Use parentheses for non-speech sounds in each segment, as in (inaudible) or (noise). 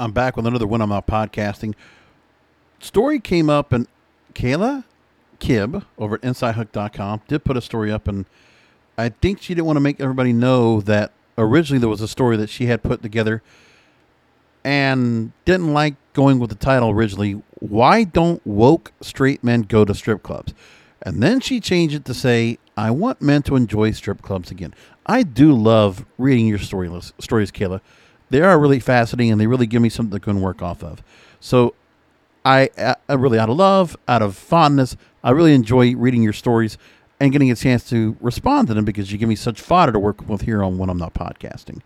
I'm back with another When I'm Not Podcasting. Story came up, and Kayla Kibbe over at InsideHook.com did put a story up, and I think she didn't want to make everybody know that originally there was a story that she had put together and didn't like going with the title originally. Why don't woke straight men go to strip clubs? And then she changed it to say, I want men to enjoy strip clubs again. I do love reading your story stories, Kayla they are really fascinating and they really give me something to and work off of. So I, I really, out of love, out of fondness, I really enjoy reading your stories and getting a chance to respond to them because you give me such fodder to work with here on When I'm Not Podcasting.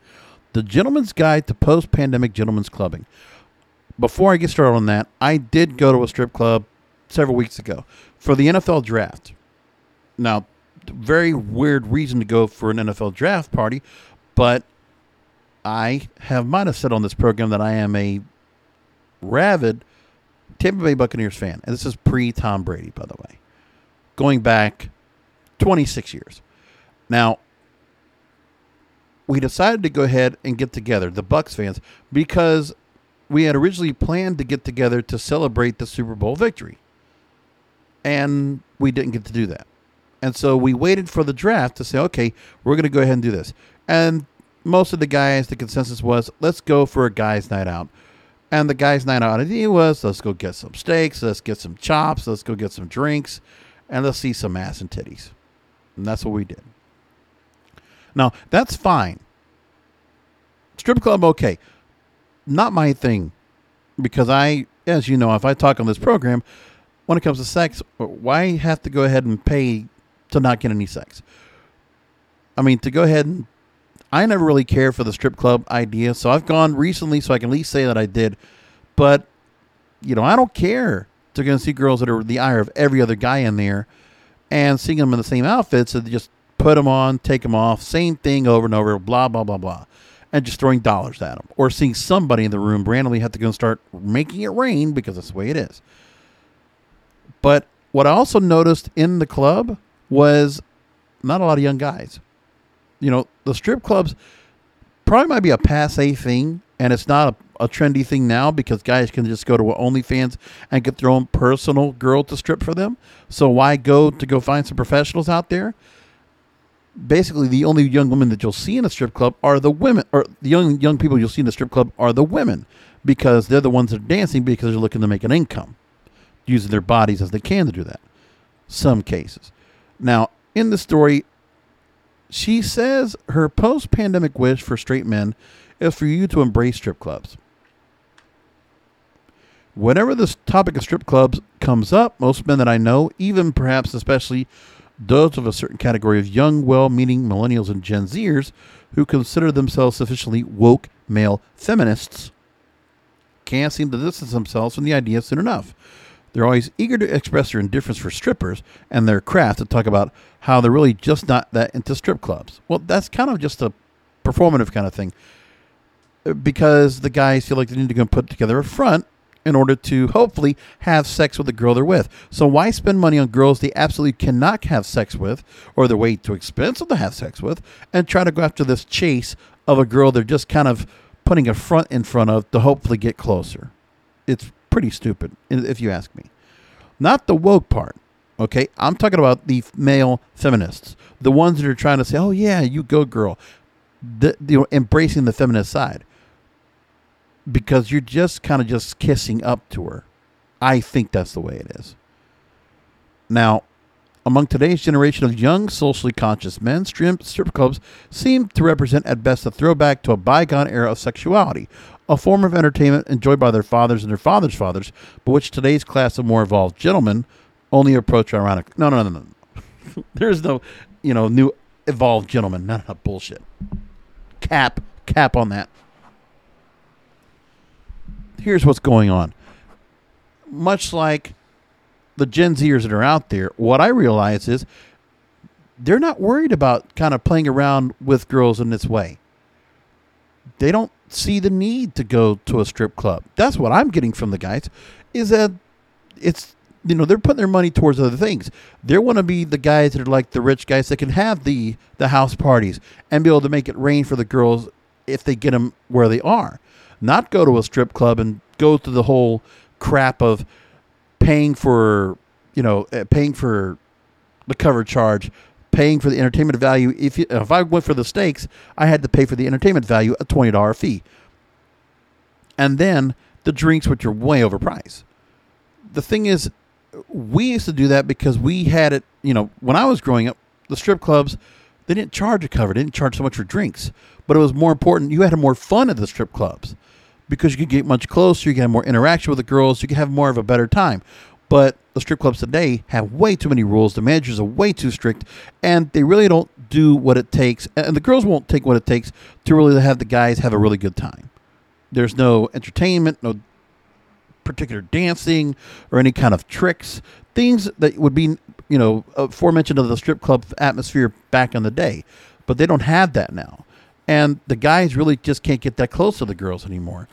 The Gentleman's Guide to Post Pandemic Gentlemen's Clubbing. Before I get started on that, I did go to a strip club several weeks ago for the NFL draft. Now, very weird reason to go for an NFL draft party, but I have might have said on this program that I am a rabid Tampa Bay Buccaneers fan, and this is pre Tom Brady, by the way, going back 26 years. Now, we decided to go ahead and get together, the Bucs fans, because we had originally planned to get together to celebrate the Super Bowl victory, and we didn't get to do that. And so we waited for the draft to say, okay, we're going to go ahead and do this. And most of the guys, the consensus was, let's go for a guy's night out. And the guy's night out idea was, let's go get some steaks, let's get some chops, let's go get some drinks, and let's see some ass and titties. And that's what we did. Now, that's fine. Strip club, okay. Not my thing. Because I, as you know, if I talk on this program, when it comes to sex, why have to go ahead and pay to not get any sex? I mean, to go ahead and I never really cared for the strip club idea, so I've gone recently, so I can at least say that I did. But you know, I don't care to go and see girls that are the ire of every other guy in there, and seeing them in the same outfits and just put them on, take them off, same thing over and over, blah blah blah blah, and just throwing dollars at them, or seeing somebody in the room randomly have to go and start making it rain because that's the way it is. But what I also noticed in the club was not a lot of young guys you know, the strip clubs probably might be a passe thing, and it's not a, a, trendy thing now because guys can just go to OnlyFans and get their own personal girl to strip for them. So why go to go find some professionals out there? Basically, the only young women that you'll see in a strip club are the women, or the young young people you'll see in the strip club are the women, because they're the ones that are dancing because they're looking to make an income, using their bodies as they can to do that. Some cases. Now, in the story, she says her post pandemic wish for straight men is for you to embrace strip clubs. Whenever this topic of strip clubs comes up, most men that I know, even perhaps especially those of a certain category of young, well meaning millennials and Gen Zers who consider themselves sufficiently woke male feminists, can't seem to distance themselves from the idea soon enough. They're always eager to express their indifference for strippers and their craft to talk about how they're really just not that into strip clubs. Well, that's kind of just a performative kind of thing uh, because the guys feel like they need to go put together a front in order to hopefully have sex with the girl they're with. So why spend money on girls they absolutely cannot have sex with or they're way too expensive to have sex with and try to go after this chase of a girl they're just kind of putting a front in front of to hopefully get closer. It's pretty stupid, if you ask me. Not the woke part. Okay, I'm talking about the male feminists, the ones that are trying to say, "Oh yeah, you go, girl," the, you know, embracing the feminist side, because you're just kind of just kissing up to her. I think that's the way it is. Now, among today's generation of young, socially conscious men, strip, strip clubs seem to represent at best a throwback to a bygone era of sexuality, a form of entertainment enjoyed by their fathers and their fathers' fathers, but which today's class of more evolved gentlemen only approach ironic. No, no, no, no. no. (laughs) There's no, you know, new evolved gentlemen. None of bullshit. Cap, cap on that. Here's what's going on. Much like the Gen Zers that are out there, what I realize is they're not worried about kind of playing around with girls in this way. They don't see the need to go to a strip club. That's what I'm getting from the guys is that it's you know they're putting their money towards other things. They want to be the guys that are like the rich guys that can have the the house parties and be able to make it rain for the girls if they get them where they are. not go to a strip club and go through the whole crap of paying for, you know, uh, paying for the cover charge, paying for the entertainment value. If you, if I went for the steaks, I had to pay for the entertainment value a twenty dollar fee, and then the drinks, which are way overpriced. The thing is, we used to do that because we had it. You know, when I was growing up, the strip clubs they didn't charge a cover, they didn't charge so much for drinks, but it was more important. You had more fun at the strip clubs because you could get much closer, you could have more interaction with the girls, you could have more of a better time. But the strip clubs today have way too many rules. The managers are way too strict, and they really don't do what it takes. And the girls won't take what it takes to really have the guys have a really good time. There's no entertainment, no particular dancing or any kind of tricks, things that would be, you know, aforementioned of the strip club atmosphere back in the day. But they don't have that now. And the guys really just can't get that close to the girls anymore.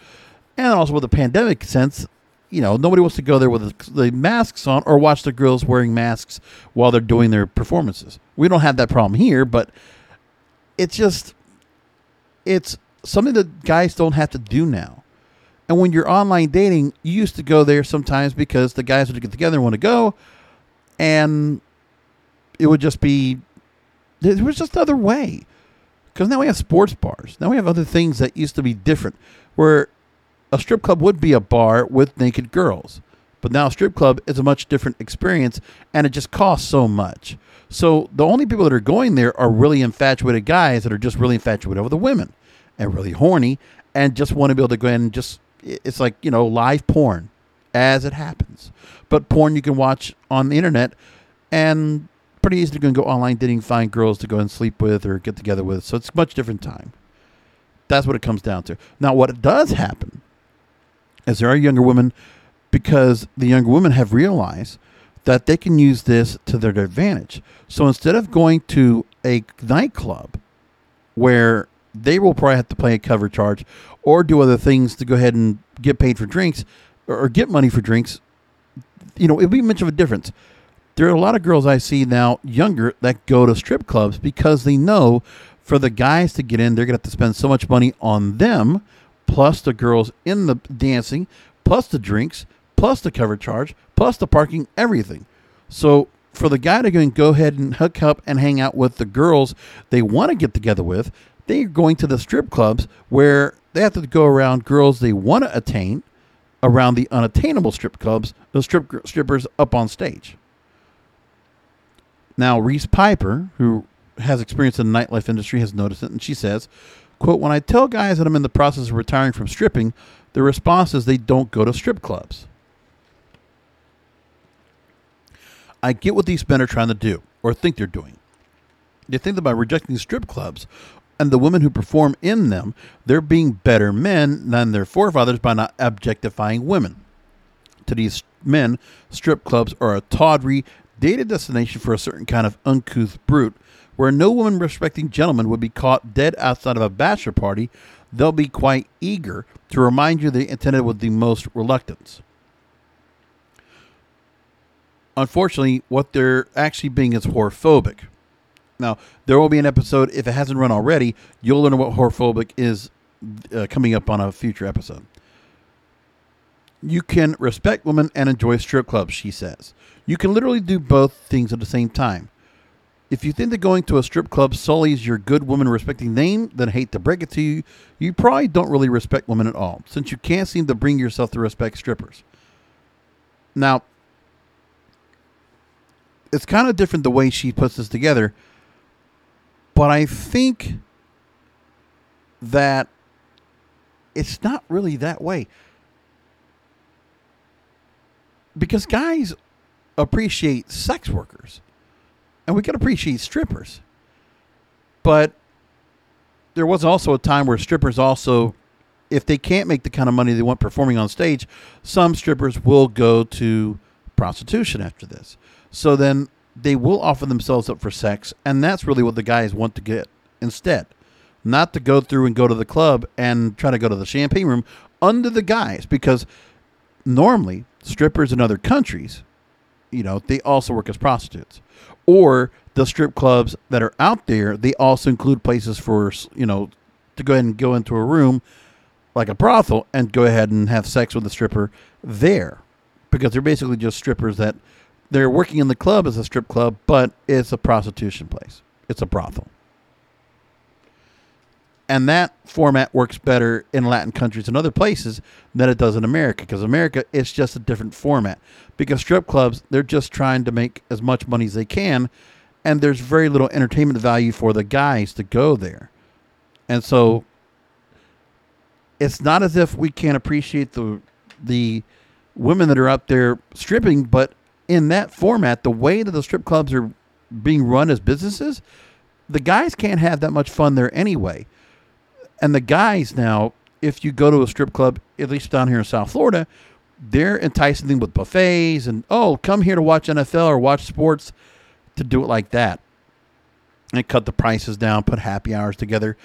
And also with the pandemic sense, you know, nobody wants to go there with the masks on or watch the girls wearing masks while they're doing their performances. We don't have that problem here, but it's just, it's something that guys don't have to do now. And when you're online dating, you used to go there sometimes because the guys would get together and want to go, and it would just be, there was just another way. Because now we have sports bars. Now we have other things that used to be different, where a strip club would be a bar with naked girls. But now a strip club is a much different experience and it just costs so much. So the only people that are going there are really infatuated guys that are just really infatuated with the women and really horny and just want to be able to go in and just it's like, you know, live porn as it happens. But porn you can watch on the internet and pretty easy to go online dating, find girls to go and sleep with or get together with. So it's much different time. That's what it comes down to. Now, what does happen is there are younger women because the younger women have realized that they can use this to their advantage. So instead of going to a nightclub where they will probably have to pay a cover charge or do other things to go ahead and get paid for drinks or get money for drinks, you know, it'd be much of a difference. There are a lot of girls I see now, younger, that go to strip clubs because they know for the guys to get in, they're going to have to spend so much money on them, plus the girls in the dancing, plus the drinks, plus the cover charge, plus the parking, everything. So for the guy to go ahead and hook up and hang out with the girls they want to get together with, they're going to the strip clubs where they have to go around girls they want to attain around the unattainable strip clubs, the strip strippers up on stage. Now, Reese Piper, who has experience in the nightlife industry, has noticed it, and she says, quote, When I tell guys that I'm in the process of retiring from stripping, the response is they don't go to strip clubs. I get what these men are trying to do, or think they're doing. They think that by rejecting strip clubs and the women who perform in them, they're being better men than their forefathers by not objectifying women. To these men, strip clubs are a tawdry, dated destination for a certain kind of uncouth brute, where no woman respecting gentleman would be caught dead outside of a bachelor party. They'll be quite eager to remind you they intended with the most reluctance. Unfortunately, what they're actually being is whorephobic. Now, there will be an episode, if it hasn't run already, you'll learn what whorephobic is uh, coming up on a future episode. You can respect women and enjoy strip clubs, she says. You can literally do both things at the same time. If you think that going to a strip club sullies your good woman respecting name, then I hate to break it to you, you probably don't really respect women at all, since you can't seem to bring yourself to respect strippers. Now, it's kind of different the way she puts this together, but I think that it's not really that way. Because guys appreciate sex workers and we can appreciate strippers. But there was also a time where strippers also if they can't make the kind of money they want performing on stage, some strippers will go to prostitution after this. So then they will offer themselves up for sex, and that's really what the guys want to get instead. Not to go through and go to the club and try to go to the champagne room under the guys, because normally strippers in other countries, you know, they also work as prostitutes. Or the strip clubs that are out there, they also include places for, you know, to go ahead and go into a room like a brothel and go ahead and have sex with the stripper there because they're basically just strippers that they're working in the club as a strip club, but it's a prostitution place. It's a brothel. And that format works better in Latin countries and other places than it does in America because America it's just a different format. Because strip clubs, they're just trying to make as much money as they can and there's very little entertainment value for the guys to go there. And so it's not as if we can't appreciate the the women that are up there stripping, but in that format, the way that the strip clubs are being run as businesses, the guys can't have that much fun there anyway. And the guys now, if you go to a strip club, at least down here in South Florida, they're enticing them with buffets and oh, come here to watch NFL or watch sports to do it like that. And cut the prices down, put happy hours together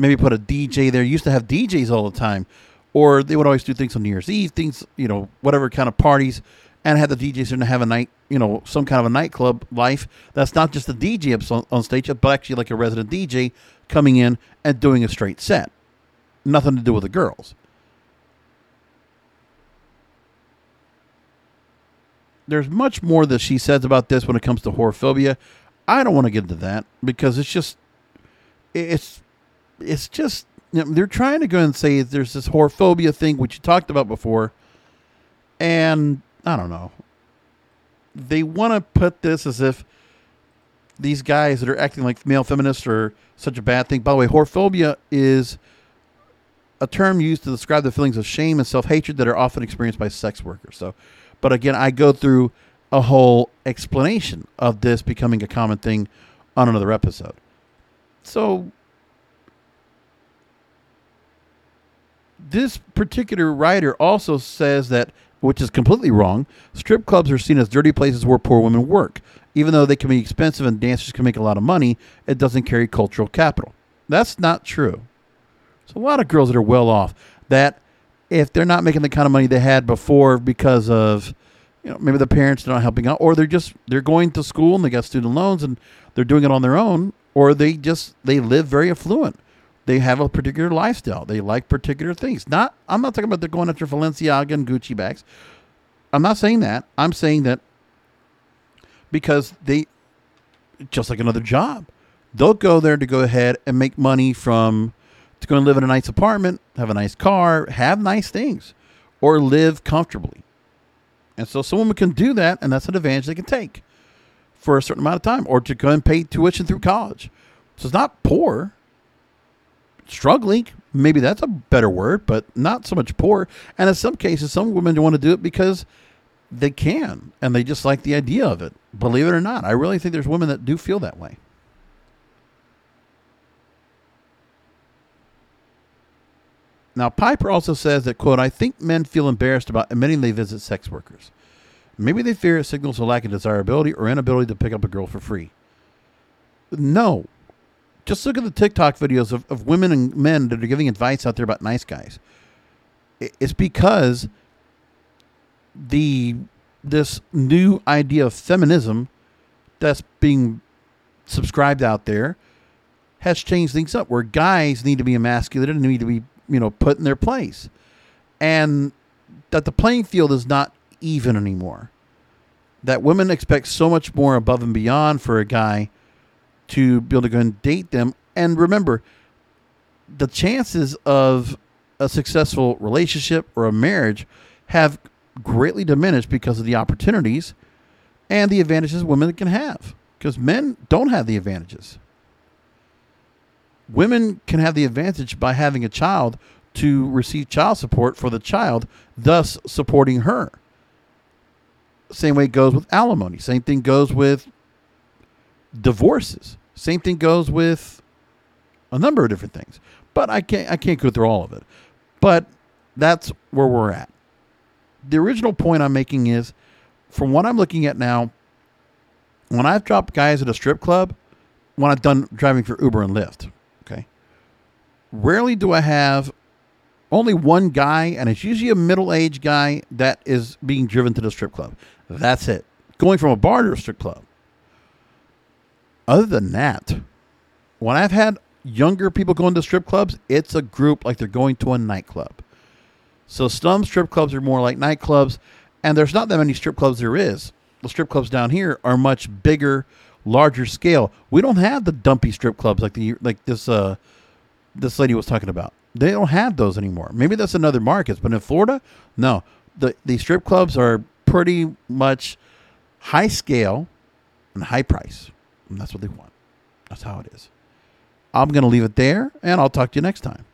maybe put a DJ there. Used to have DJs all the time, or they would always do things on New Year's Eve, things you know, whatever kind of parties, and have the DJs and have a night, you know, some kind of a nightclub life. That's not just a DJ up on stage, but actually like a resident DJ coming in and doing a straight set. Nothing to do with the girls. There's much more that she says about this when it comes to whorephobia. I don't want to get into that because it's just it's it's just you know, they're trying to go and say there's this whorephobia thing, which you talked about before, and I don't know. They want to put this as if these guys that are acting like male feminists are such a bad thing. By the way, whorephobia is a term used to describe the feelings of shame and self hatred that are often experienced by sex workers. So, but again, I go through a whole explanation of this becoming a common thing on another episode. So this particular writer also says that, which is completely wrong, strip clubs are seen as dirty places where poor women work. Even though they can be expensive and dancers can make a lot of money, it doesn't carry cultural capital. That's not true. There's a lot of girls that are well off that if they're not making the kind of money they had before because of you know maybe the parents are not helping out or they're just they're going to school and they got student loans and they're doing it on their own or they just they live very affluent they have a particular lifestyle. They like particular things. Not I'm not talking about they're going after Balenciaga and Gucci bags. I'm not saying that. I'm saying that because they just like another job. They'll go there to go ahead and make money from to go and live in a nice apartment, have a nice car, have nice things, or live comfortably. And so someone can do that, and that's an advantage they can take for a certain amount of time, or to go and pay tuition through college. So it's not poor struggling. Maybe that's a better word, but not so much poor. And in some cases, some women want to do it because they can and they just like the idea of it. Believe it or not, I really think there's women that do feel that way. Now, Piper also says that, quote, I think men feel embarrassed about admitting they visit sex workers. Maybe they fear it signals a lack of desirability or inability to pick up a girl for free. No, just look at the TikTok videos of, of women and men that are giving advice out there about nice guys. It's because the this new idea of feminism that's being subscribed out there has changed things up where guys need to be emasculated and need to be, you know, put in their place. And that the playing field is not even anymore. That women expect so much more above and beyond for a guy to be able to go and date them. And remember, the chances of a successful relationship or a marriage have greatly diminished because of the opportunities and the advantages women can have. Because men don't have the advantages. Women can have the advantage by having a child to receive child support for the child, thus supporting her. Same way it goes with alimony. Same thing goes with divorces. Same thing goes with a number of different things. But I can't I can't go through all of it. But that's where we're at. The original point I'm making is from what I'm looking at now, when I've dropped guys at a strip club, when I've done driving for Uber and Lyft, okay, rarely do I have only one guy, and it's usually a middle aged guy that is being driven to the strip club. That's it. Going from a bar to a strip club other than that, when I've had younger people going to strip clubs, it's a group like they're going to a nightclub. So some strip clubs are more like nightclubs, and there's not that many strip clubs there is. The strip clubs down here are much bigger, larger scale. We don't have the dumpy strip clubs like the like this uh this lady was talking about. They don't have those anymore. Maybe that's another market, but in Florida, no. The the strip clubs are pretty much high scale and high price. And that's what they want. That's how it is. I'm going to leave it there, and I'll talk to you next time.